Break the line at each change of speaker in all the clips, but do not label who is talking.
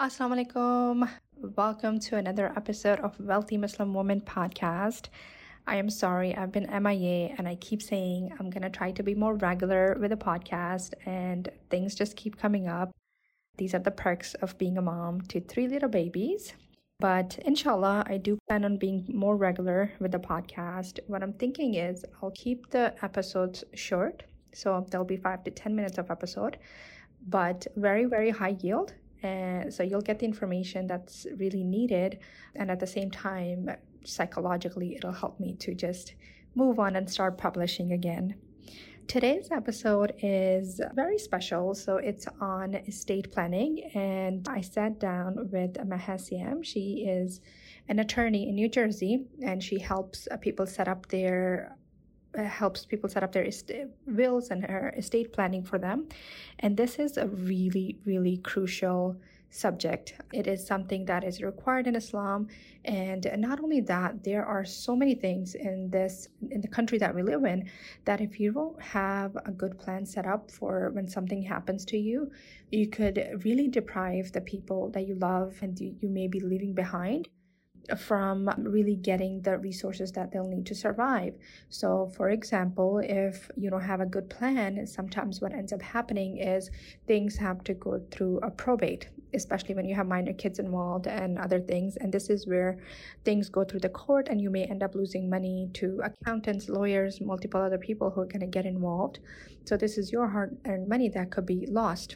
Assalamu alaikum. Welcome to another episode of Wealthy Muslim Woman podcast. I am sorry, I've been MIA and I keep saying I'm going to try to be more regular with the podcast, and things just keep coming up. These are the perks of being a mom to three little babies. But inshallah, I do plan on being more regular with the podcast. What I'm thinking is I'll keep the episodes short. So there'll be five to 10 minutes of episode, but very, very high yield and so you'll get the information that's really needed. And at the same time, psychologically, it'll help me to just move on and start publishing again. Today's episode is very special. So it's on estate planning. And I sat down with Maha Siyam. She is an attorney in New Jersey and she helps people set up their uh, helps people set up their wills and her estate planning for them. And this is a really, really crucial subject. It is something that is required in Islam. And not only that, there are so many things in this, in the country that we live in, that if you don't have a good plan set up for when something happens to you, you could really deprive the people that you love and you may be leaving behind from really getting the resources that they'll need to survive. So, for example, if you don't have a good plan, sometimes what ends up happening is things have to go through a probate, especially when you have minor kids involved and other things. And this is where things go through the court, and you may end up losing money to accountants, lawyers, multiple other people who are going to get involved. So, this is your hard earned money that could be lost.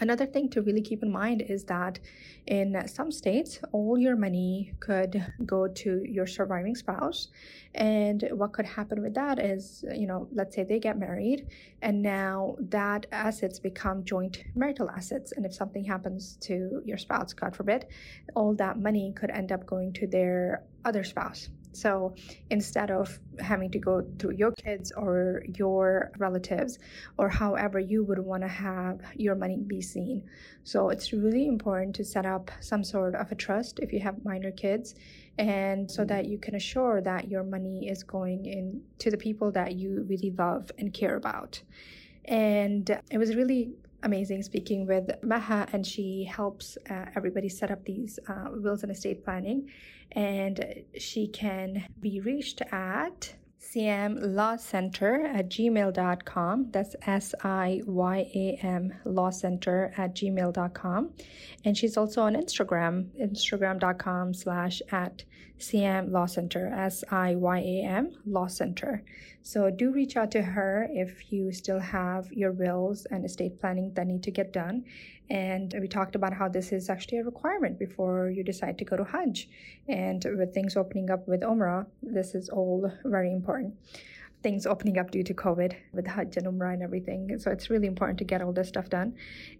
Another thing to really keep in mind is that in some states, all your money could go to your surviving spouse. And what could happen with that is, you know, let's say they get married and now that assets become joint marital assets. And if something happens to your spouse, God forbid, all that money could end up going to their other spouse. So instead of having to go through your kids or your relatives or however you would want to have your money be seen. So it's really important to set up some sort of a trust if you have minor kids and so that you can assure that your money is going in to the people that you really love and care about. And it was really amazing speaking with Maha, and she helps uh, everybody set up these uh, wills and estate planning. And she can be reached at Siyam Law Center at gmail.com. That's S I Y A M Law Center at gmail.com. And she's also on Instagram, instagram.com slash at Siyam Law Center, S I Y A M Law Center. So do reach out to her if you still have your wills and estate planning that need to get done. And we talked about how this is actually a requirement before you decide to go to Hajj. And with things opening up with Umrah, this is all very important things opening up due to COVID with Hajj and Umrah and everything. So it's really important to get all this stuff done.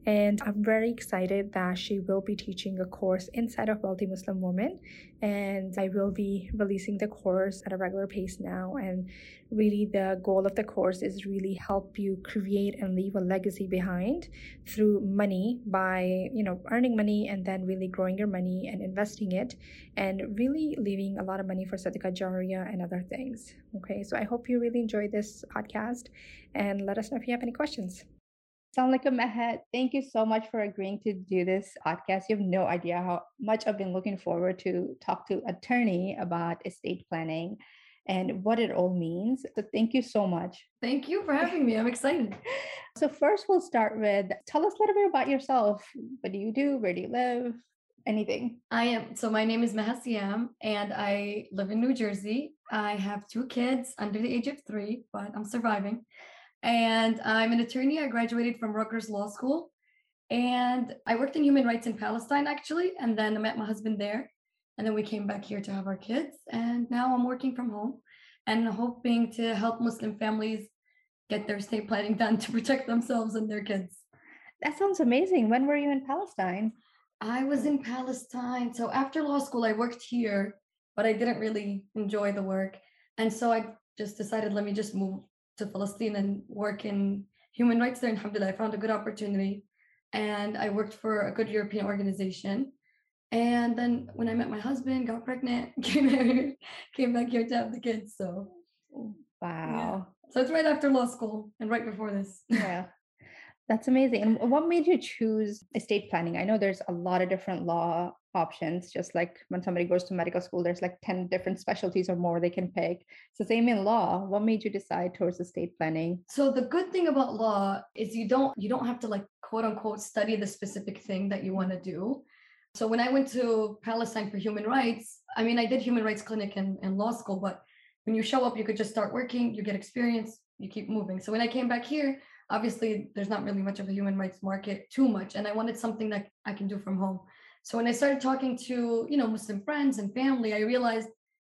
And I'm very excited that she will be teaching a course inside of Wealthy Muslim Woman. And I will be releasing the course at a regular pace now. And really, the goal of the course is really help you create and leave a legacy behind through money by, you know, earning money and then really growing your money and investing it and really leaving a lot of money for Sadaqah Jariyah and other things. Okay, so I hope you really enjoyed this podcast and let us know if you have any questions.
Sound like a Mehet. Thank you so much for agreeing to do this podcast. You have no idea how much I've been looking forward to talk to attorney about estate planning and what it all means. So thank you so much.
Thank you for having me. I'm excited.
so first we'll start with tell us a little bit about yourself. What do you do? Where do you live? Anything.
I am so my name is Maha Siyam and I live in New Jersey. I have two kids under the age of three, but I'm surviving. And uh, I'm an attorney. I graduated from Rutgers Law School. And I worked in human rights in Palestine, actually. And then I met my husband there. And then we came back here to have our kids. And now I'm working from home and hoping to help Muslim families get their estate planning done to protect themselves and their kids.
That sounds amazing. When were you in Palestine?
I was in Palestine. So after law school, I worked here but I didn't really enjoy the work. And so I just decided, let me just move to Palestine and work in human rights there. Alhamdulillah, I found a good opportunity. And I worked for a good European organization. And then when I met my husband, got pregnant, came here, came back here to have the kids. So
wow.
Yeah. So it's right after law school and right before this.
Yeah. That's amazing. And what made you choose estate planning? I know there's a lot of different law options, just like when somebody goes to medical school, there's like 10 different specialties or more they can pick. So, same in law. What made you decide towards estate planning?
So, the good thing about law is you don't you don't have to like quote unquote study the specific thing that you want to do. So, when I went to Palestine for human rights, I mean, I did human rights clinic in, in law school, but when you show up, you could just start working, you get experience, you keep moving. So, when I came back here, obviously there's not really much of a human rights market too much and i wanted something that i can do from home so when i started talking to you know muslim friends and family i realized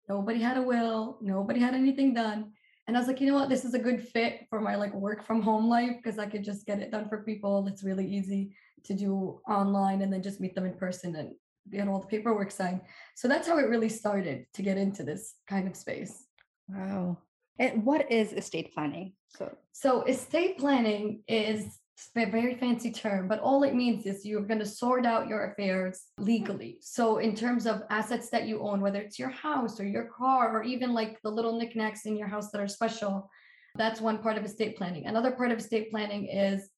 nobody had a will nobody had anything done. And i was like you know what? This is a good fit for my like work from home life because i could just get it done for people. It's really easy to do online and then just meet them in person and get all the paperwork signed. So that's how it really started to get into this kind of space.
Wow. And what is estate planning?
So, so estate planning is a very fancy term, but all it means is you're going to sort out your affairs legally. So, in terms of assets that you own, whether it's your house or your car, or even like the little knickknacks in your house that are special, that's one part of estate planning. Another part of estate planning is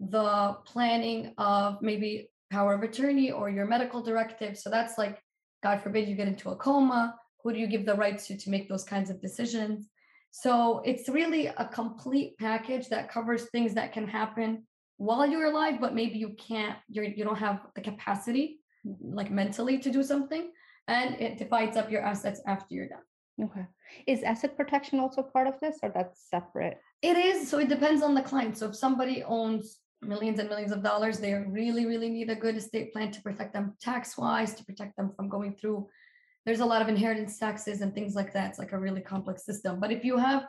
the planning of maybe power of attorney or your medical directive. So, that's like, God forbid you get into a coma. Who do you give the rights to to make those kinds of decisions? So it's really a complete package that covers things that can happen while you're alive, but maybe you can't, you're, you don't have the capacity, like mentally, to do something. And it divides up your assets after you're done.
Okay. Is asset protection also part of this or that's separate?
It is. So it depends on the client. So if somebody owns millions and millions of dollars, they really, really need a good estate plan to protect them tax wise, to protect them from going through there's a lot of inheritance taxes and things like that. It's like a really complex system. But if you have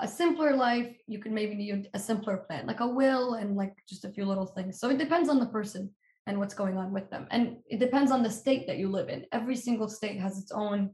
a simpler life, you can maybe need a simpler plan, like a will and like just a few little things. So it depends on the person and what's going on with them. And it depends on the state that you live in. Every single state has its own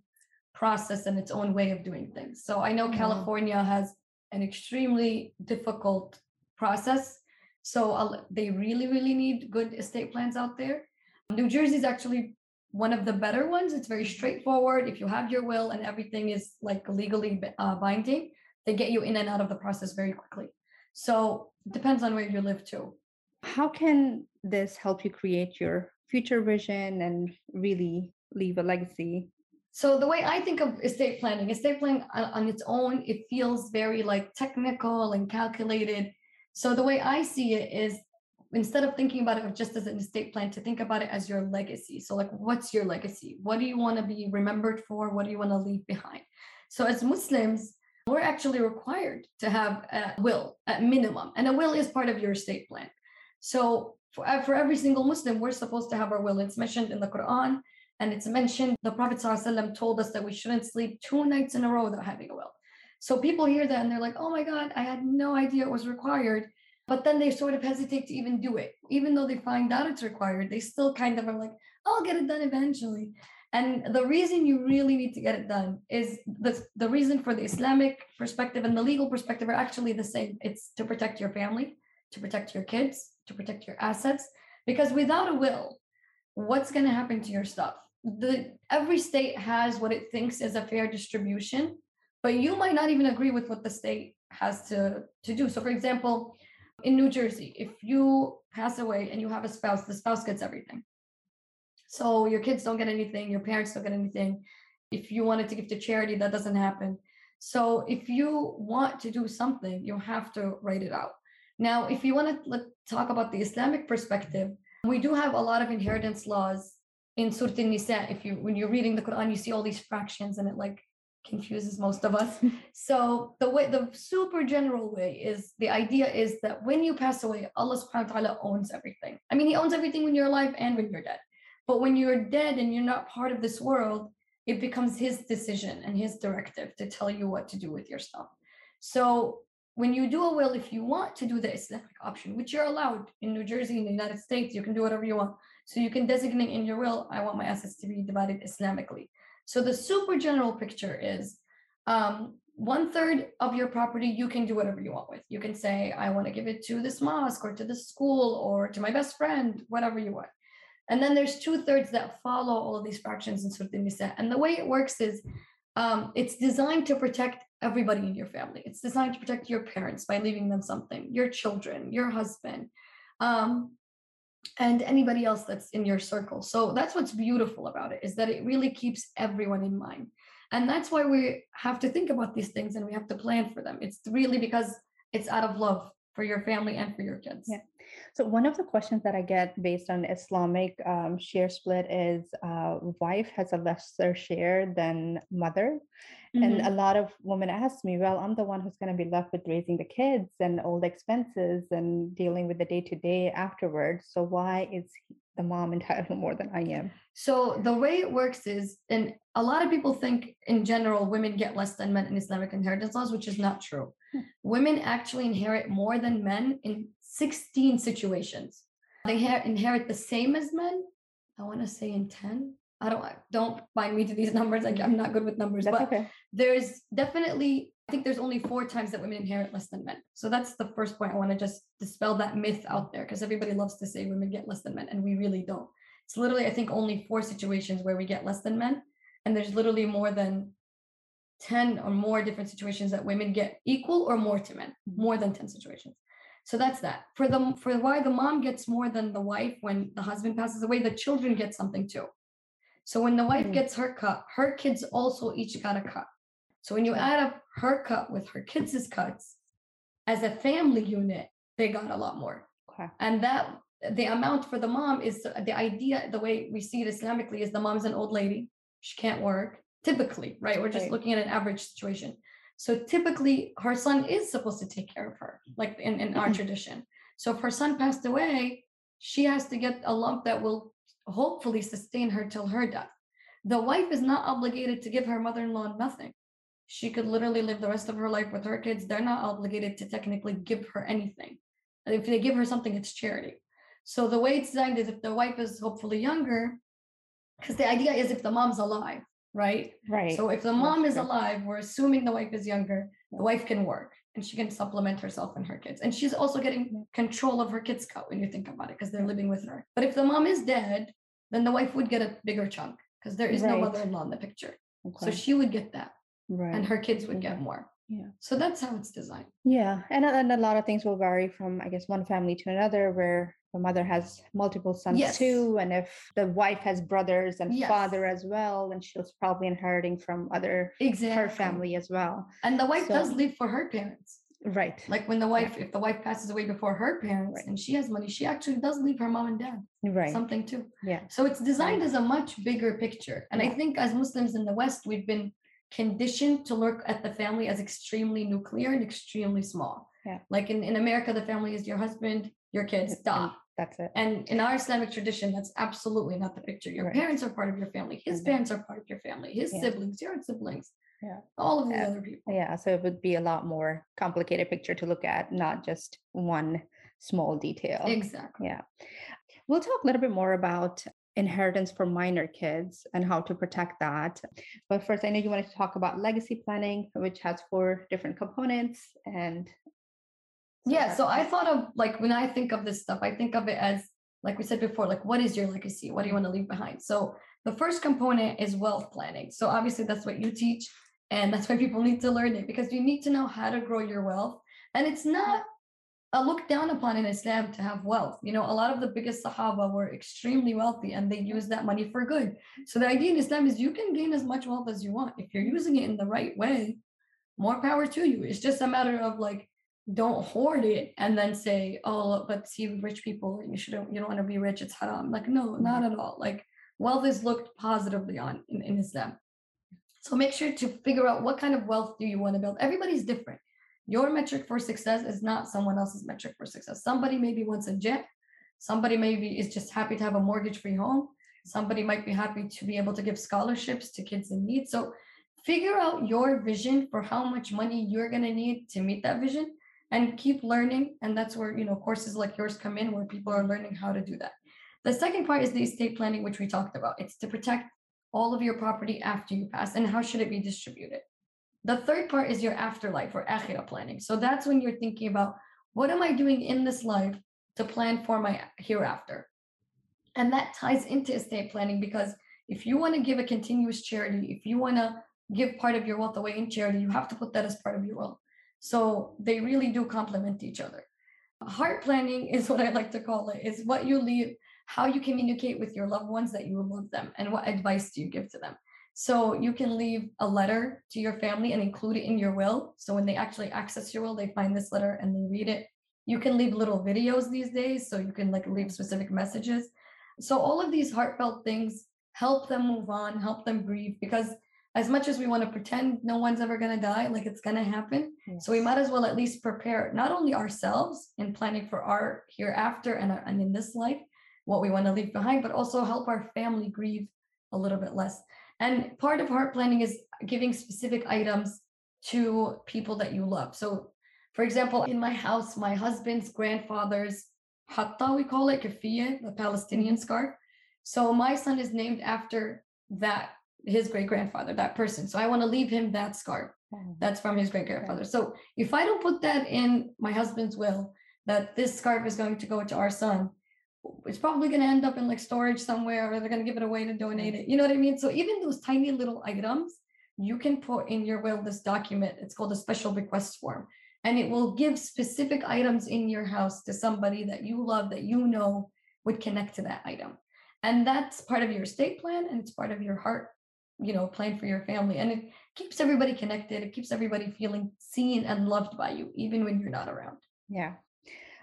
process and its own way of doing things. So I know mm-hmm. California has an extremely difficult process. So they really, really need good estate plans out there. New Jersey is actually one of the better ones. It's very straightforward. If you have your will and everything is like legally uh, binding, they get you in and out of the process very quickly. So it depends on where you live too.
How can this help you create your future vision and really leave a legacy?
So the way I think of estate planning, estate planning on its own, it feels very like technical and calculated. So the way I see it is instead of thinking about it just as an estate plan to think about it as your legacy. So like what's your legacy? What do you want to be remembered for? What do you want to leave behind? So as muslims we're actually required to have a will at minimum and a will is part of your estate plan. So for, uh, for every single muslim we're supposed to have our will. It's mentioned in the quran and it's mentioned the prophet ﷺ told us that we shouldn't sleep two nights in a row without having a will. So people hear that and they're like oh my god i had no idea it was required but then they sort of hesitate to even do it. Even though they find out it's required they still kind of are like i'll get it done eventually. And the reason you really need to get it done is the, the reason for the islamic perspective and the legal perspective are actually the same. It's to protect your family to protect your kids to protect your assets because without a will what's going to happen to your stuff? The every state has what it thinks is a fair distribution but you might not even agree with what the state has to to do. So for example in New Jersey, if you pass away and you have a spouse, the spouse gets everything. So your kids don't get anything, your parents don't get anything. If you wanted to give to charity, that doesn't happen. So if you want to do something, you have to write it out. Now, if you want to talk about the Islamic perspective, we do have a lot of inheritance laws in Surah An-Nisa. If you when you're reading the Quran, you see all these fractions and it like confuses most of us. so the way the super general way is the idea is that when you pass away, Allah subhanahu wa ta'ala owns everything. I mean, he owns everything when you're alive and when you're dead. But when you're dead and you're not part of this world, it becomes his decision and his directive to tell you what to do with your stuff. So when you do a will, if you want to do the Islamic option, which you're allowed in New Jersey, in the United States, you can do whatever you want. So you can designate in your will, I want my assets to be divided Islamically. So the super general picture is um, one third of your property you can do whatever you want with. You can say, I want to give it to this mosque or to this school or to my best friend, whatever you want. And then there's two thirds that follow all of these fractions in Surah Nisa. And the way it works is um, it's designed to protect everybody in your family. It's designed to protect your parents by leaving them something, your children, your husband, um, and anybody else that's in your circle. So that's what's beautiful about it is that it really keeps everyone in mind. And that's why we have to think about these things and we have to plan for them. It's really because it's out of love for your family and for your kids.
Yeah. So one of the questions that I get based on Islamic um, share split is uh, wife has a lesser share than mother. Mm-hmm. And a lot of women ask me, well, I'm the one who's going to be left with raising the kids and all the expenses and dealing with the day to day afterwards. So why is the mom entitled more than I am?
So the way it works is, and a lot of people think in general, women get less than men in Islamic inheritance laws, which is not true. Hmm. Women actually inherit more than men in 16 situations. They inherit the same as men. I want to say in 10. I don't don't bind me to these numbers. Like I'm not good with numbers,
that's
but
okay.
there's definitely I think there's only four times that women inherit less than men. So that's the first point I want to just dispel that myth out there because everybody loves to say women get less than men, and we really don't. It's literally I think only four situations where we get less than men, and there's literally more than 10 or more different situations that women get equal or more to men, mm-hmm. more than 10 situations. So that's that. For the for why the mom gets more than the wife when the husband passes away, the children get something too. So when the wife mm. gets her cut, her kids also each got a cut. So when you add up her cut with her kids' cuts, as a family unit, they got a lot more. Okay. And that the amount for the mom is the idea, the way we see it Islamically is the mom's an old lady. She can't work. Typically, right? We're just right. looking at an average situation. So typically her son is supposed to take care of her, like in, in our mm-hmm. tradition. So if her son passed away, she has to get a lump that will hopefully sustain her till her death. The wife is not obligated to give her mother-in-law nothing. She could literally live the rest of her life with her kids. They're not obligated to technically give her anything. If they give her something, it's charity. So the way it's designed is if the wife is hopefully younger, because the idea is if the mom's alive, right?
Right.
So if the mom That's is true. alive, we're assuming the wife is younger, the wife can work and she can supplement herself and her kids. And she's also getting control of her kids' cut when you think about it, because they're mm. living with her. But if the mom is dead, then the wife would get a bigger chunk because there is right. no mother-in-law in the picture. Okay. So she would get that. Right. And her kids would get mm-hmm. more.
Yeah.
So that's how it's designed.
Yeah. And, and a lot of things will vary from, I guess, one family to another where the mother has multiple sons yes. too. And if the wife has brothers and yes. father as well, then she's probably inheriting from other exactly. her family as well.
And the wife so, does live for her parents.
Right.
Like when the wife, yeah. if the wife passes away before her parents right. and she has money, she actually does leave her mom and dad
right.
something too.
Yeah.
So it's designed as a much bigger picture. And. I think as Muslims in the West, we've been conditioned to look at the family as extremely nuclear and extremely small.
Yeah.
Like in, in America, the family is your husband, your kids, stop.
That's it.
And in our Islamic tradition, that's absolutely not the picture. Your right. parents are part of your family. His mm-hmm. parents are part of your family. His yeah. siblings, your siblings
yeah
all of the
yeah.
other people
yeah so it would be a lot more complicated picture to look at not just one small detail
exactly
yeah we'll talk a little bit more about inheritance for minor kids and how to protect that. But first i know you wanted to talk about legacy planning which has four different components and
so yeah so i thought of like when i think of this stuff i think of it as like we said before like what is your legacy? What do you want to leave behind? So the first component is wealth planning. So obviously that's what you teach and that's why people need to learn it because you need to know how to grow your wealth. And it's not Uh, a look down upon in Islam to have wealth. You know, a lot of the biggest Sahaba were extremely wealthy and they used that money for good. So the idea in Islam is you can gain as much wealth as you want. If you're using it in the right way, more power to you. It's just a matter of like, don't hoard it and then say, oh, but see rich people, you shouldn't, you don't want to be rich, it's haram. Like, no, mm-hmm. not at all. Like wealth is looked positively on in, in Islam. So make sure to figure out what kind of wealth do you want to build. Everybody's different. Your metric for success is not someone else's metric for success. Somebody maybe wants a jet. Somebody maybe is just happy to have a mortgage-free home. Somebody might be happy to be able to give scholarships to kids in need. So figure out your vision for how much money you're going to need to meet that vision and keep learning. And that's where, you know, courses like yours come in where people are learning how to do that. The second part is the estate planning, which we talked about. It's to protect all of your property after you pass and how should it be distributed. The third part is your afterlife or akhirah planning. So that's when you're thinking about what am I doing in this life to plan for my hereafter. And that ties into estate planning because if you want to give a continuous charity, if you want to give part of your wealth away in charity, you have to put that as part of your will. So they really do complement each other. Heart planning is what I like to call it. Is what you leave, how you communicate with your loved ones that you love them, and what advice do you give to them. So you can leave a letter to your family and include it in your will. So when they actually access your will, they find this letter and they read it. You can leave little videos these days, so you can like leave specific messages. So all of these heartfelt things help them move on, help them grieve because as much as we want to pretend no one's ever going to die, like it's going to happen. Yes. So we might as well at least prepare not only ourselves in planning for our hereafter and, our, and in this life, what we want to leave behind, but also help our family grieve a little bit less. And part of heart planning is giving specific items to people that you love. So, for example, in my house, my husband's grandfather's hatta, we call it kafiyah, the Palestinian mm-hmm. scarf. So my son is named after that his great grandfather, that person. So I want to leave him that scarf. Mm-hmm. That's from his great grandfather. So if I don't put that in my husband's will, that this scarf is going to go to our son, it's probably going to end up in like storage somewhere, or they're going to give it away to donate it. Mm. You know what I mean? So even those tiny little items, you can put in your will this document. It's called a special bequest form. And it will give specific items in your house to somebody that you love, that you know would connect to that item. And that's part of your estate plan and it's part of your heart you know plan for your family and it keeps everybody connected it keeps everybody feeling seen and loved by you even when you're not around
yeah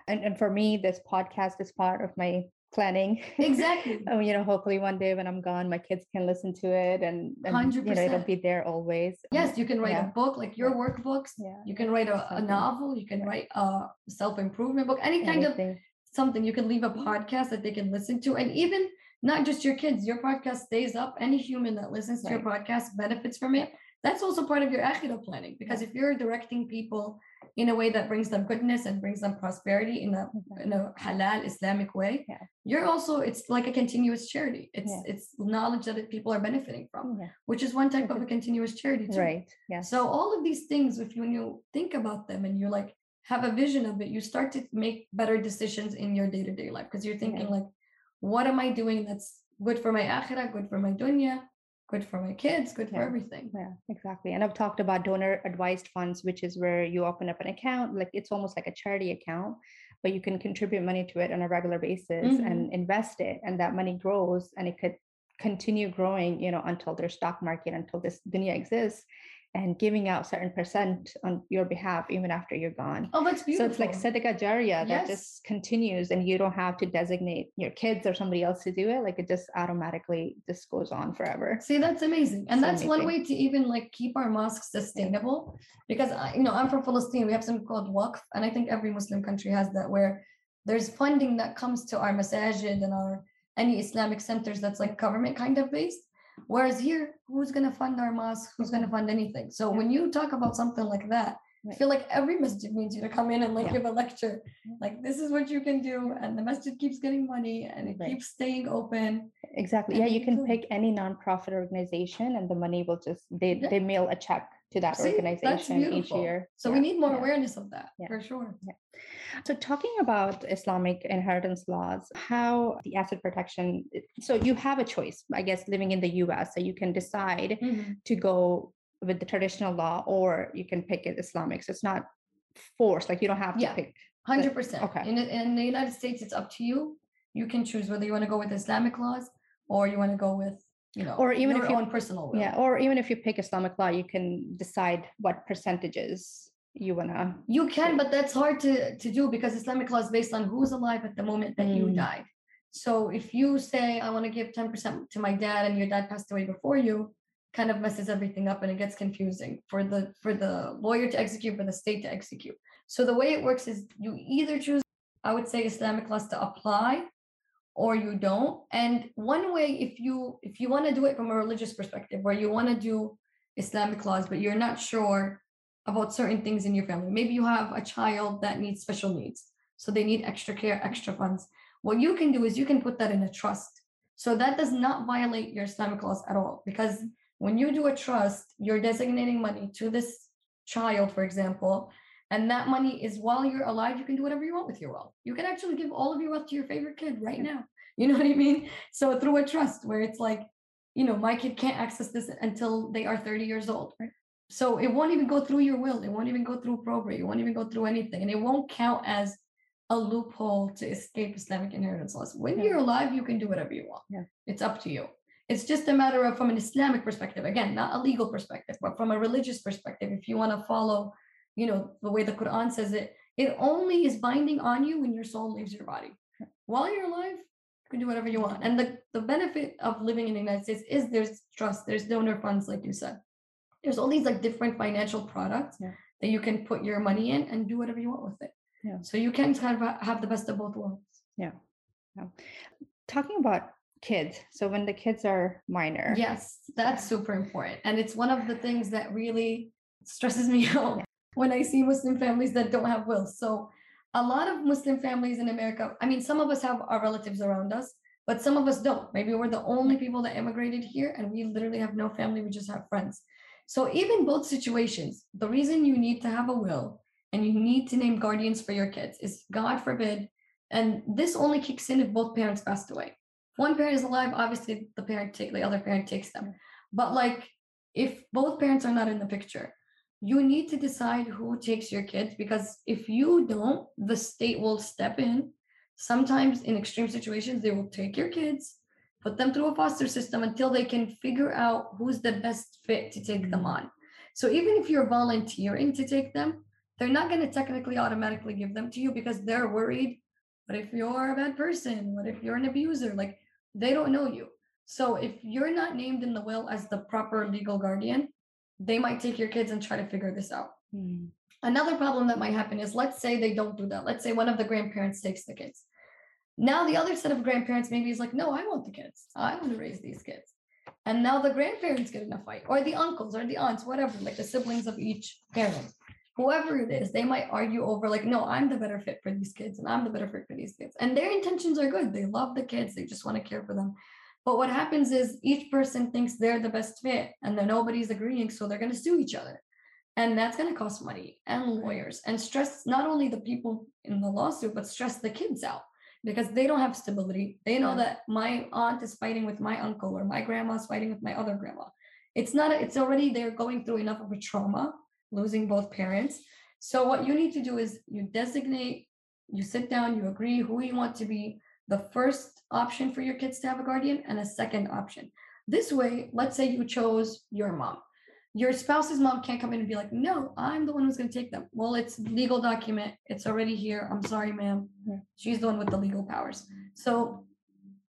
and, and for me this podcast is part of my planning.
Exactly.
Oh, you know hopefully one day when i'm gone my kids can listen to it and, and you know it'll be there always.
Yes you can write yeah. a book like your workbooks. Yeah. you can write a, a novel. You can write a self-improvement book any kind Anything. of something. You can leave a podcast that they can listen to. And even not just your kids, your podcast stays up. Any human that listens to your podcast benefits from it. That's also part of your akhirah planning because if you're directing people in a way that brings them goodness and brings them prosperity in a in a halal Islamic way, yeah. you're also it's like a continuous charity. It's yeah. it's knowledge that people are benefiting from, yeah. which is one type of a continuous charity too.
Right. Yeah.
So all of these things, if you, when you think about them and you like have a vision of it, you start to make better decisions in your day to day life because you're thinking like what am I doing that's good for my akhirah, good for my dunya, good for my kids, good yeah. for everything.
Yeah, exactly. And I've talked about donor advised funds, which is where you open up an account, like it's almost like a charity account, but you can contribute money to it on a regular basis mm-hmm. and invest it, and that money grows and it could continue growing, you know, until their stock market, until this dunya exists and giving out certain percent on your behalf even after you're gone.
Oh, that's beautiful.
So it's like Sadaqah Jariyah that just continues and you don't have to designate your kids or somebody else to do it. Like it just automatically just goes on forever.
See, that's amazing. And that's amazing. one way to even like keep our mosques sustainable. Because I, you know, I'm from Palestine. We have something called Waqf. And I think every Muslim country has that where there's funding that comes to our masajid and our any Islamic centers that's like government kind of based Whereas here, who's going to fund our mosque? Who's going to mm-hmm. fund anything? So when you talk about something like that, I feel like every masjid needs you to come in and like yeah. give a lecture. Mm-hmm. Like this is what you can do, and the masjid keeps getting money and it right. keeps staying open.
Exactly. Yeah, you can pick any nonprofit organization, and the money will just they yeah. they mail a check to that See, organization each year.
So yeah. we need more awareness of that for sure.
Yeah. So, talking about Islamic inheritance laws, how the asset protection, so you have a choice, I guess, living in the US, so you can decide mm-hmm. to go with the traditional law or you can pick it Islamic. So, it's not forced, like you don't have to yeah, pick.
100%. The, okay. In, in the United States, it's up to you. You can choose whether you want to go with Islamic laws or you want to go with you know,
or even if you
own personal will.
yeah or even if you pick islamic law you can decide what percentages you wanna
you can but that's hard to to do because islamic law is based on who's alive at the moment that mm. you died so if you say i want to give 10% to my dad and your dad passed away before you kind of messes everything up and it gets confusing for the for the lawyer to execute for the state to execute so the way it works is you either choose i would say islamic laws to apply or you don't and one way if you if you want to do it from a religious perspective where you want to do islamic laws but you're not sure about certain things in your family. Maybe you have a child that needs special needs. So they need extra care, extra funds. What you can do is you can put that in a trust. So that does not violate your Islamic laws at all. Because when you do a trust, you're designating money to this child, for example, and that money is while you're alive, you can do whatever you want with your wealth. You can actually give all of your wealth to your favorite kid right now. You know what I mean? So through a trust where it's like, you know, my kid can't access this until they are 30 years old. Right? So it won't even go through your will. It won't even go through probate. It won't even go through anything. And it won't count as a loophole to escape Islamic inheritance laws. When
Yeah.
you're alive, you can do whatever you want.
Yeah.
It's up to you. It's just a matter of from an Islamic perspective, again, not a legal perspective, but from a religious perspective. If you want to follow, you know, the way the Quran says it, it only is binding on you when your soul leaves your body. While you're alive, you can do whatever you want. And the, the benefit of living in the United States is there's trust, there's donor funds, like you said. There's all these like different financial products
Yeah.
that you can put your money in and do whatever you want with it.
Yeah.
So you can kind of have the best of both worlds. Yeah. yeah.
Talking about kids. So when the kids are minor.
Yes, that's super important. And it's one of the things that really stresses me out when I see Muslim families that don't have wills. So a lot of Muslim families in America, I mean, some of us have our relatives around us, but some of us don't. Maybe we're the only mm-hmm. people that immigrated here and we literally have no family, we just have friends. So even both situations, the reason you need to have a will and you need to name guardians for your kids is God forbid. And this only kicks in if both parents passed away. If one parent is alive, obviously the parent take the other parent takes them. Mm-hmm. But like if both parents are not in the picture, you need to decide who takes your kids because if you don't, the state will step in. Sometimes in extreme situations, they will take your kids, put them through a foster system until they can figure out who's the best fit to take them mm-hmm. on. So even if you're volunteering to take them, they're not going to technically automatically give them to you because they're worried. What if you're a bad person? What if you're an abuser? Like they don't know you. So if you're not named in the will as the proper legal guardian, they might take your kids and try to figure this out.
Mm,
Another problem that might happen is let's say they don't do that. Let's say one of the grandparents takes the kids. Now the other set of grandparents maybe is like, no, I want the kids. I want to raise these kids. And now the grandparents get in a fight, or the uncles or the aunts, whatever, like the siblings of each parent. Whoever it is, they might argue over, like, no, I'm the better fit for these kids, and I'm the better fit for these kids. And their intentions are good. They love the kids, they just want to care for them. But what happens is each person thinks they're the best fit, and then nobody's agreeing, so they're going to sue each other. And that's going to cost money and lawyers and stress not only the people in the lawsuit, but stress the kids out because they don't have stability. They know that my aunt is fighting with my uncle or my grandma's fighting with my other grandma. It's not, a, it's already, they're going through enough of a trauma, losing both parents. So what you need to do is you designate, you sit down, you agree who you want to be the first option for your kids to have a guardian and a second option. This way, let's say you chose your mom your spouse's mom can't come in and be like, no, I'm the one who's going to take them. Well, it's legal document. It's already here. I'm sorry, ma'am.
Yeah.
She's the one with the legal powers. So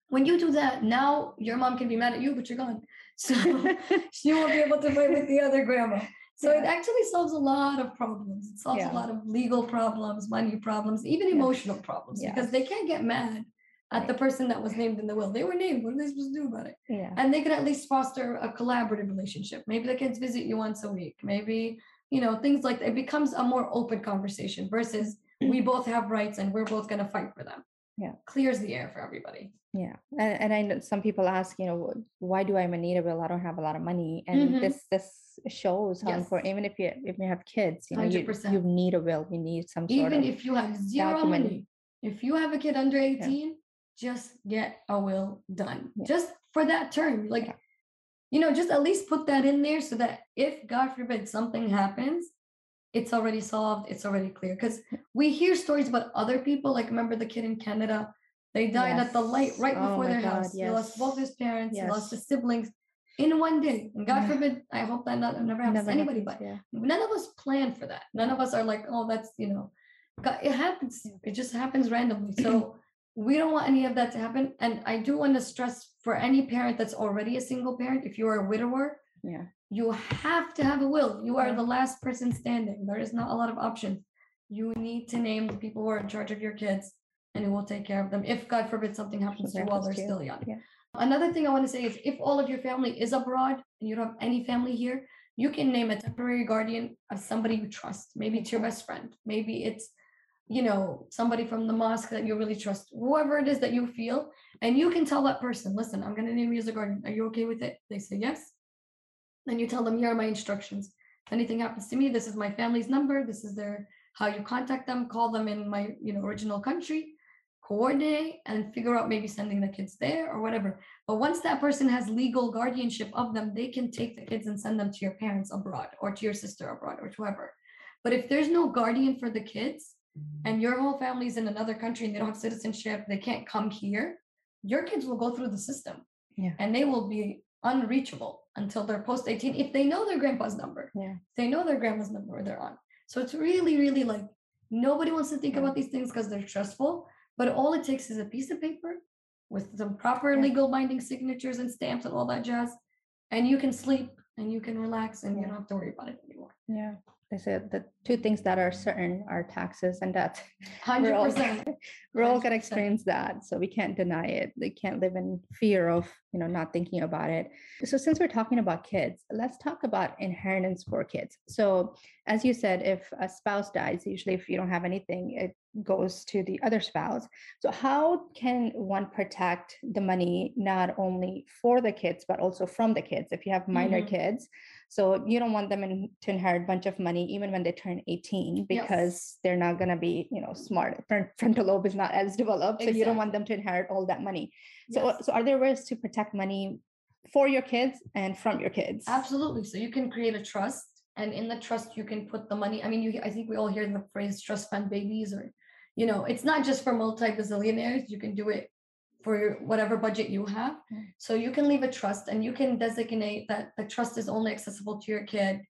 when you do that, now your mom can be mad at you, but you're gone. So she won't be able to fight with the other grandma. So it actually solves a lot of problems. It solves
Yeah.
a lot of legal problems, money problems, even emotional problems, because they can't get mad at the person that was named in the will. They were named. What are they supposed to do about it?
yeah.
and they could at least foster a collaborative relationship maybe the kids visit you once a week maybe you know things like that. it becomes a more open conversation versus we both have rights and we're both going to fight for them
Yeah.
clears the air for everybody
Yeah, and, and I know some people ask, you know, why do I need a will? I don't have a lot of money, and
Mhm.
this this shows how
Yes.
important. Even if you if you have kids, you know, you, you need a will. You need some sort
even
of
if you have zero
document.
money if you have a kid under 18 just get a will done
Yeah.
just for that term like
Yeah.
you know just at least put that in there so that if god forbid something happens it's already solved it's already clear because we hear stories about other people like remember the kid in canada they died at the light right
Oh
before their house
God,
he lost both his parents he lost his siblings in one day and god
Yeah.
forbid i hope that not, never happens
never
to anybody
happens,
but
yeah.
none of us plan for that. None of us are like, oh, that's you know, God, it happens. It just happens randomly. So we don't want any of that to happen. And I do want to stress for any parent that's already a single parent, if you are a widower,
Yeah.
you have to have a will. You are the last person standing. There is not a lot of options. You need to name the people who are in charge of your kids and who will take care of them if God forbid something happens to you while they're
to you.
still young.
Yeah.
Another thing I want to say is if all of your family is abroad and you don't have any family here, you can name a temporary guardian of somebody you trust. Maybe it's your best friend. Maybe it's, you know, somebody from the mosque that you really trust, whoever it is that you feel. And you can tell that person, listen, I'm going to name you as a guardian. Are you okay with it? They say yes. Then you tell them, here are my instructions. If anything happens to me, this is my family's number. This is their how you contact them. Call them in my, you know, original country coordinate and figure out maybe sending the kids there or whatever. But once that person has legal guardianship of them, they can take the kids and send them to your parents abroad or to your sister abroad or whoever. But if there's no guardian for the kids, and your whole family's in another country and they don't have citizenship, they can't come here, your kids will go through the system.
Yeah.
And they will be unreachable until they're post 18 if they know their grandpa's number.
Yeah.
They know their grandma's number where they're on. So it's really, really like nobody wants to think
Yeah.
about these things because they're stressful. But all it takes is a piece of paper with some proper legal binding signatures and stamps and all that jazz. And you can sleep and you can relax and you don't have to worry about it anymore.
Yeah. They said the two things that are certain are taxes and death. We're
Hundred
all, we're all gonna experience that. So we can't deny it. They can't live in fear of, you know, not thinking about it. So since we're talking about kids, let's talk about inheritance for kids. So as you said, if a spouse dies, usually if you don't have anything, it goes to the other spouse. So how can one protect the money not only for the kids but also from the kids if you have minor
Mhm.
kids? So you don't want them in, to inherit a bunch of money even when they turn 18
Yes.
because they're not going to be, you know, smart. Frontal lobe is not as developed, so you don't want them to inherit all that money. So, uh,
Yes.
so are there ways to protect money for your kids and from your kids?
Absolutely. So you can create a trust, and in the trust you can put the money. I mean, you I think we all hear the phrase trust fund babies, or you know, it's not just for multi-bazillionaires. You can do it for whatever budget you have.
Mm.
So you can leave a trust and you can designate that the trust is only accessible to your kid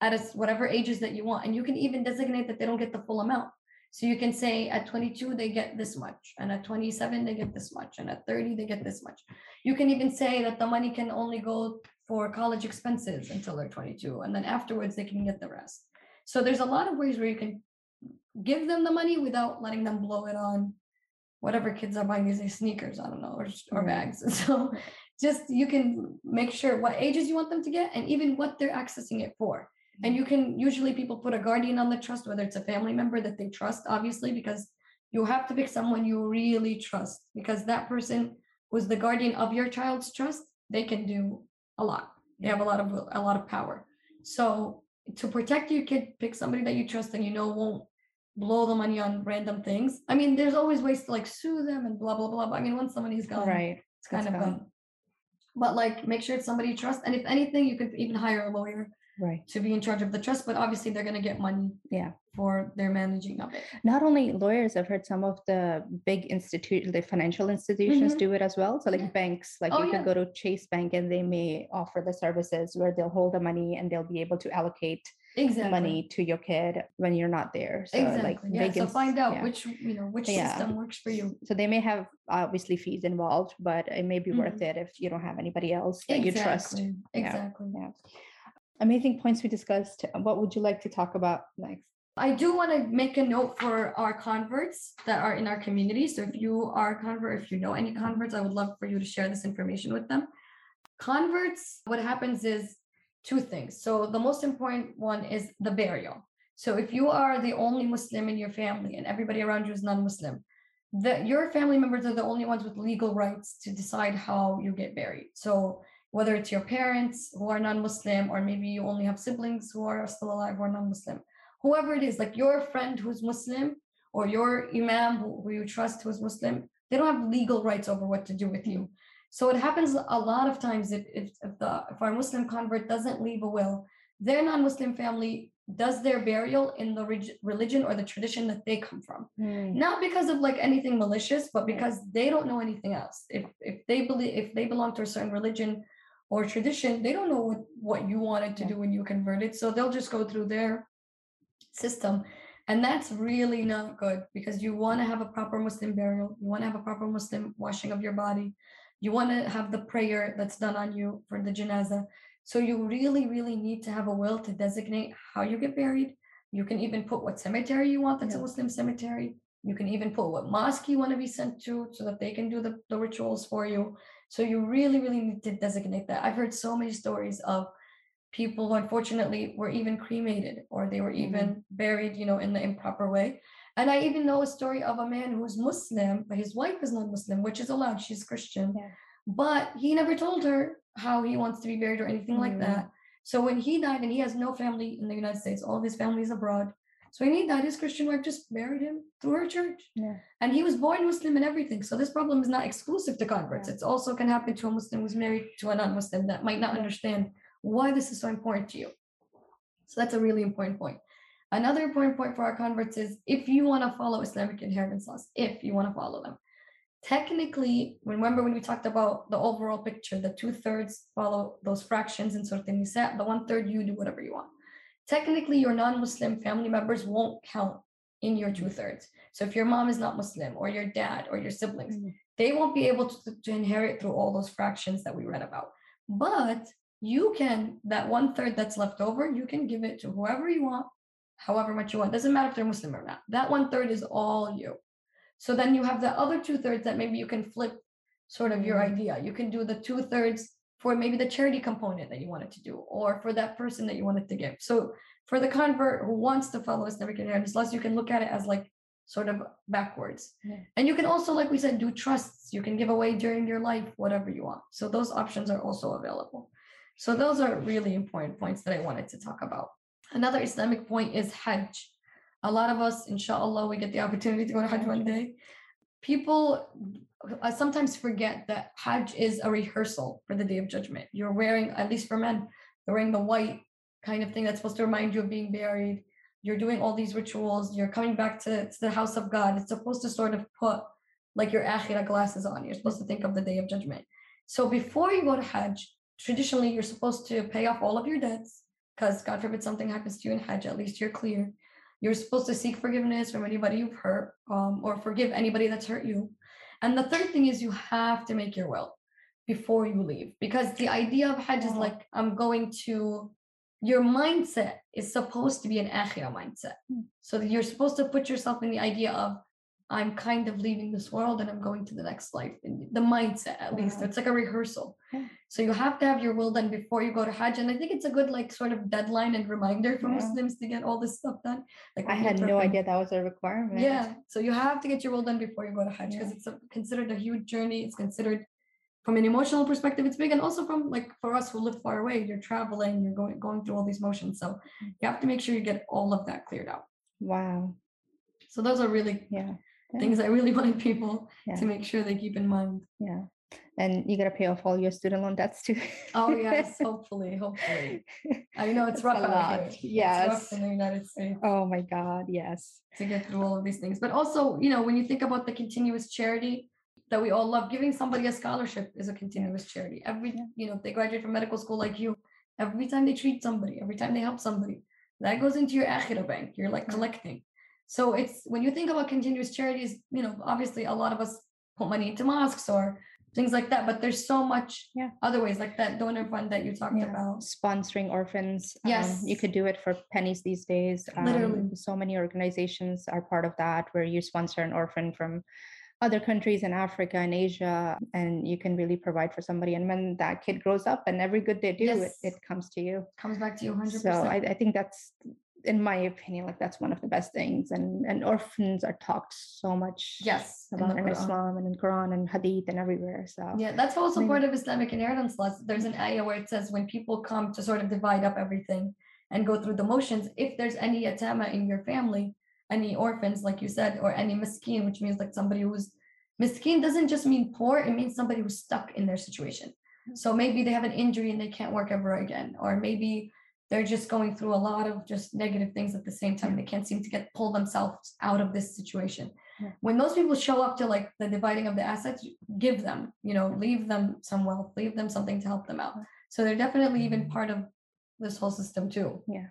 at a whatever ages that you want. And you can even designate that they don't get the full amount. So you can say at 22 they get this much, and at 27 they get this much, and at 30 they get this much. You can even say that the money can only go for college expenses until they're 22, and then afterwards they can get the rest. So there's a lot of ways where you can give them the money without letting them blow it on whatever kids are buying these days, sneakers, I don't know, or, or
mm-hmm.
bags. So just you can make sure what ages you want them to get and even what they're accessing it for. And you mm-hmm. can usually people put a guardian on the trust, whether it's a family member that they trust, obviously, because you have to pick someone you really trust because that person who's the guardian of your child's trust, they can do a lot. They have a lot of a lot of power. So to protect your kid, pick somebody that you trust and you know won't blow the money on random things. I mean, there's always ways to like sue them and blah blah blah. But I mean, once money's gone,
right.
it's kind
it's
of
gone.
gone. But like, make sure it's somebody you trust, and if anything, you could even hire a lawyer
Right.
to be in charge of the trust. But obviously, they're gonna get money
Yeah.
for their managing of it.
Not only lawyers, I've heard some of the big institute, the financial institutions
Mhm.
do it as well. So like
Yeah.
banks, like
Oh,
you
yeah.
can go to Chase Bank and they may offer the services where they'll hold the money and they'll be able to allocate
Exactly.
money to your kid when you're not there. So like
exactly. yeah.
big
So find out
yeah.
which you know which
Yeah.
system works for you.
So they may have obviously fees involved, but it may be worth it if you don't have anybody else that you trust.
Mm-hmm. Exactly.
Yeah.
Exactly.
Yeah. Amazing points we discussed. What would you like to talk about next?
I do want to make a note for our converts that are in our community. So if you are a convert, if you know any converts, I would love for you to share this information with them. Converts, what happens is two things. So the most important one is the burial. So if you are the only Muslim in your family and everybody around you is non-Muslim, that your family members are the only ones with legal rights to decide how you get buried. So whether it's your parents who are non-Muslim, or maybe you only have siblings who are still alive are non-Muslim, whoever it is, like your friend who's Muslim or your imam who, who you trust who's Muslim, they don't have legal rights over what to do with you. So it happens a lot of times if if, if the if our Muslim convert doesn't leave a will, their non-Muslim family does their burial in the reg- religion or the tradition that they come from.
Hmm,
not because of like anything malicious but because they don't know anything else. If if they believe if they belong to a certain religion or tradition they don't know what what you wanted to
Yeah.
do when you converted so they'll just go through their system and that's really not good because you want to have a proper muslim burial you want to have a proper muslim washing of your body you want to have the prayer that's done on you for the janazah so you really really need to have a will to designate how you get buried you can even put what cemetery you want that's a muslim cemetery you can even put what mosque you want to be sent to so that they can do the, the rituals for you. So you really, really need to designate that. I've heard so many stories of people who unfortunately were even cremated or they were even mm-hmm. buried, you know, in the improper way. And I even know a story of a man who's Muslim, but his wife is not Muslim, which is allowed. She's Christian.
Yeah.
But he never told her how he wants to be buried or anything like
Mm.
that. So when he died and he has no family in the United States, all of his family is abroad. So when he died, his Christian wife just buried him through her church.
Yeah.
And he was born Muslim and everything. So this problem is not exclusive to converts.
Yeah.
It's also can happen to a Muslim who's married to a non-Muslim that might not understand why this is so important to you. So that's a really important point. Another important point for our converts is if you want to follow Islamic inheritance laws, if you want to follow them, technically, remember when we talked about the overall picture, the two thirds follow those fractions in Surah Nisa, the one third you do whatever you want. Technically, your non Muslim family members won't count in your two thirds. So if your mom is not Muslim or your dad or your siblings, mm-hmm. they won't be able to, to inherit through all those fractions that we read about. But you can, that one third that's left over, you can give it to whoever you want, however much you want. Doesn't matter if they're Muslim or not. That one third is all you. So then you have the other two thirds that maybe you can flip sort of your mm-hmm. idea. You can do the two thirds for maybe the charity component that you wanted to do, or for that person that you wanted to give. So for the convert who wants to follow Islamic inheritance you can look at it as like sort of backwards. Yeah. And you can also, like we said, do trusts. You can give away during your life, whatever you want. So those options are also available. So those are really important points that I wanted to talk about. Another Islamic point is Hajj. A lot of us, inshallah, we get the opportunity to go to Hajj one day. People sometimes forget that Hajj is a rehearsal for the Day of Judgment. You're wearing, at least for men, they're wearing the white kind of thing that's supposed to remind you of being buried. You're doing all these rituals. You're coming back to, to the house of God. It's supposed to sort of put like your akhirah glasses on. You're supposed to think of the Day of Judgment. So before you go to Hajj, traditionally you're supposed to pay off all of your debts because God forbid something happens to you in Hajj, at least you're clear. You're supposed to seek forgiveness from anybody you've hurt um, or forgive anybody that's hurt you. And the third thing is you have to make your will before you leave because the idea of Hajj is like, I'm going to, your mindset is supposed to be an akhirah mindset. Hmm. So you're supposed to put yourself in the idea of, I'm kind of leaving this world and I'm going to the next life. The mindset, at least, it's like a rehearsal. So you have to have your will done before you go to Hajj. And I think it's a good, like, sort of deadline and reminder for yeah. Muslims to get all this stuff done.
Like, I had no idea that was a requirement.
Yeah. So you have to get your will done before you go to Hajj because yeah. it's a, considered a huge journey. It's considered from an emotional perspective, it's big, and also from like for us who live far away, you're traveling, you're going going through all these motions. So you have to make sure you get all of that cleared out.
Wow.
So those are really yeah things I really wanted people to make sure they keep in mind.
Yeah. And you got to pay off all your student loan debts too.
oh yes, hopefully, hopefully. I know it's rough a lot.
Yes.
It's rough in the United States.
Oh my God, yes.
To get through all of these things. But also, you know, when you think about the continuous charity that we all love, giving somebody a scholarship is a continuous charity. Every, you know, they graduate from medical school like you, every time they treat somebody, every time they help somebody, that goes into your akhirah bank. You're like collecting. So it's when you think about continuous charities, you know, obviously a lot of us put money into mosques or things like that, but there's so much yeah. other ways like that donor fund that you talked yeah. about.
Sponsoring orphans.
Yes.
Um, you could do it for pennies these days.
Um, Literally.
So many organizations are part of that where you sponsor an orphan from other countries in Africa and Asia, and you can really provide for somebody. And when that kid grows up and every good they do, yes. it, it comes to you.
Comes back to you 100%.
So I, I think that's in my opinion, like that's one of the best things. And and orphans are talked so much.
Yes,
about in, in Islam and in Quran and Hadith and everywhere. So
yeah, that's also Maybe. part of Islamic inheritance laws. There's an ayah where it says when people come to sort of divide up everything and go through the motions, if there's any yatama in your family, any orphans, like you said, or any miskin, which means like somebody who's miskin doesn't just mean poor, it means somebody who's stuck in their situation. Mm. So maybe they have an injury and they can't work ever again, or maybe they're just going through a lot of just negative things at the same time. They can't seem to get pull themselves out of this situation. When those people show up to like the dividing of the assets, give them, you know, leave them some wealth, leave them something to help them out. So they're definitely even part of this whole system too.
Yeah.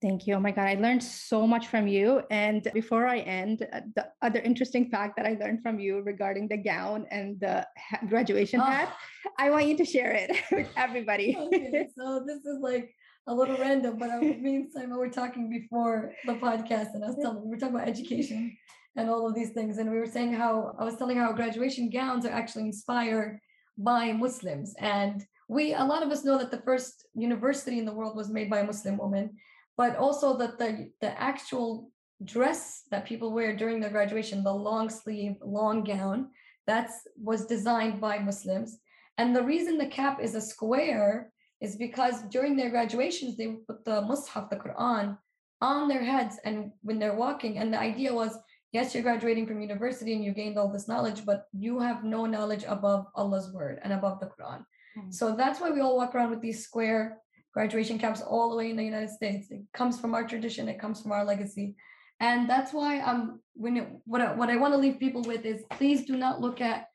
Thank you. Oh my God, I learned so much from you. And before I end, uh, the other interesting fact that I learned from you regarding the gown and the graduation oh. hat, I want you to share it with everybody.
okay, so this is like a little random, but I, me and Siyam were talking before the podcast, and I was telling we were talking about education and all of these things, and we were saying how I was telling how graduation gowns are actually inspired by Muslims, and we a lot of us know that the first university in the world was made by a Muslim woman, but also that the the actual dress that people wear during their graduation, the long sleeve, long gown, that's was designed by Muslims. And the reason the cap is a square is because during their graduations, they would put the Mus'haf, the Quran, on their heads and when they're walking. And the idea was, yes, you're graduating from university and you gained all this knowledge, but you have no knowledge above Allah's word and above the Quran. Mm-hmm. So that's why we all walk around with these square graduation caps all the way in the United States. It comes from our tradition, it comes from our legacy. And that's why I'm when it, what I, what I want to leave people with is please do not look at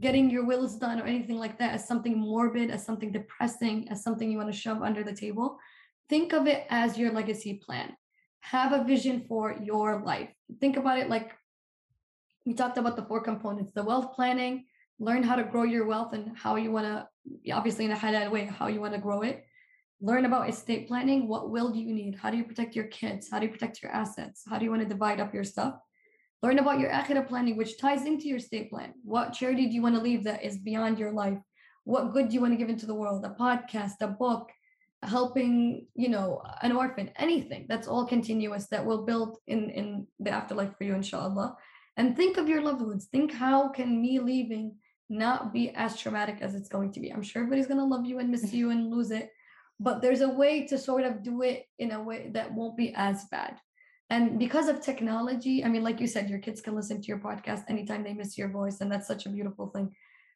getting your wills done or anything like that as something morbid, as something depressing, as something you want to shove under the table. Think of it as your legacy plan. Have a vision for your life. Think about it like we talked about the four components the wealth planning, learn how to grow your wealth and how you want to, obviously, in a halal way, how you want to grow it. Learn about estate planning. What will do you need? How do you protect your kids? How do you protect your assets? How do you want to divide up your stuff? Learn about your akhirah planning, which ties into your estate plan. What charity do you want to leave that is beyond your life? What good do you want to give into the world? A podcast, a book, helping, you know, an orphan, anything. That's all continuous that will build in, in the afterlife for you, inshallah. And think of your loved ones. Think how can me leaving not be as traumatic as it's going to be? I'm sure everybody's going to love you and miss you and lose it but there's a way to sort of do it in a way that won't be as bad and because of technology i mean like you said your kids can listen to your podcast anytime they miss your voice and that's such a beautiful thing.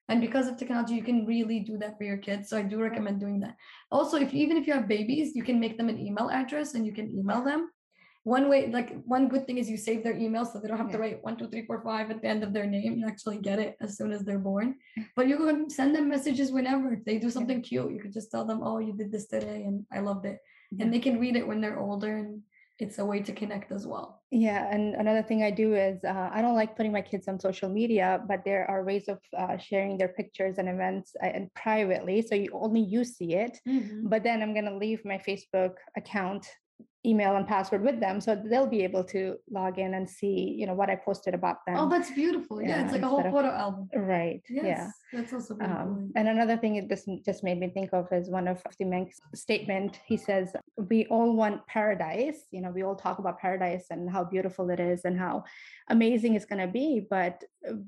And because of technology you can really do that for your kids so i do recommend doing that. Also if even if you have babies you can make them an email address and you can email them. One way like one good thing is you save their email so they don't have yeah. to write one two three four five at the end of their name. You actually get it as soon as they're born. Mm. But you can send them messages whenever. If they do something yeah. cute you could just tell them oh you did this today and i loved it. Yeah. and they can read it when they're older and it's a way to connect as well
yeah and another thing i do is uh, i don't like putting my kids on social media but there are ways of uh, sharing their pictures and events uh, and privately so you only you see it mm-hmm. but then i'm going to leave my facebook account email and password with them so they'll be able to log in and see you know what i posted about them.
oh that's beautiful. Yeah, yeah it's like a whole photo of, album.
Right yes, yeah
that's also beautiful. Um,
and another thing it just just made me think of is one of the Menk's statement. He says we all want paradise. You know we all talk about paradise and how beautiful it is and how amazing it's going to be but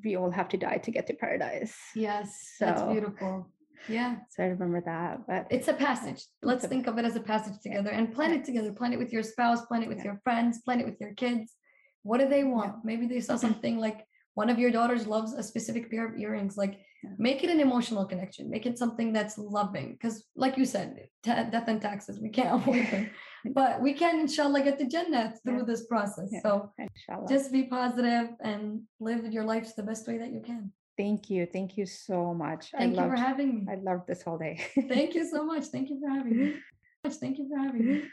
we all have to die to get to paradise.
Yes so, that's beautiful yeah.
So I remember that. But
it's a passage. Let's think of it as a passage together and plan it together. Plan it with your spouse, plan it with yeah. your friends, plan it with your kids. What do they want? Yeah. Maybe they saw something like one of your daughters loves a specific pair of earrings. Like yeah. make it an emotional connection. Make it something that's loving. Because like you said, t- death and taxes, we can't avoid them. but we can inshallah get to Jannah through this process. So inshallah. just be positive and live your life the best way that you can.
Thank you. Thank you so much.
Thank I you loved, for having me.
I loved this whole day.
Thank you so much. Thank you for having me. Thank you for having me.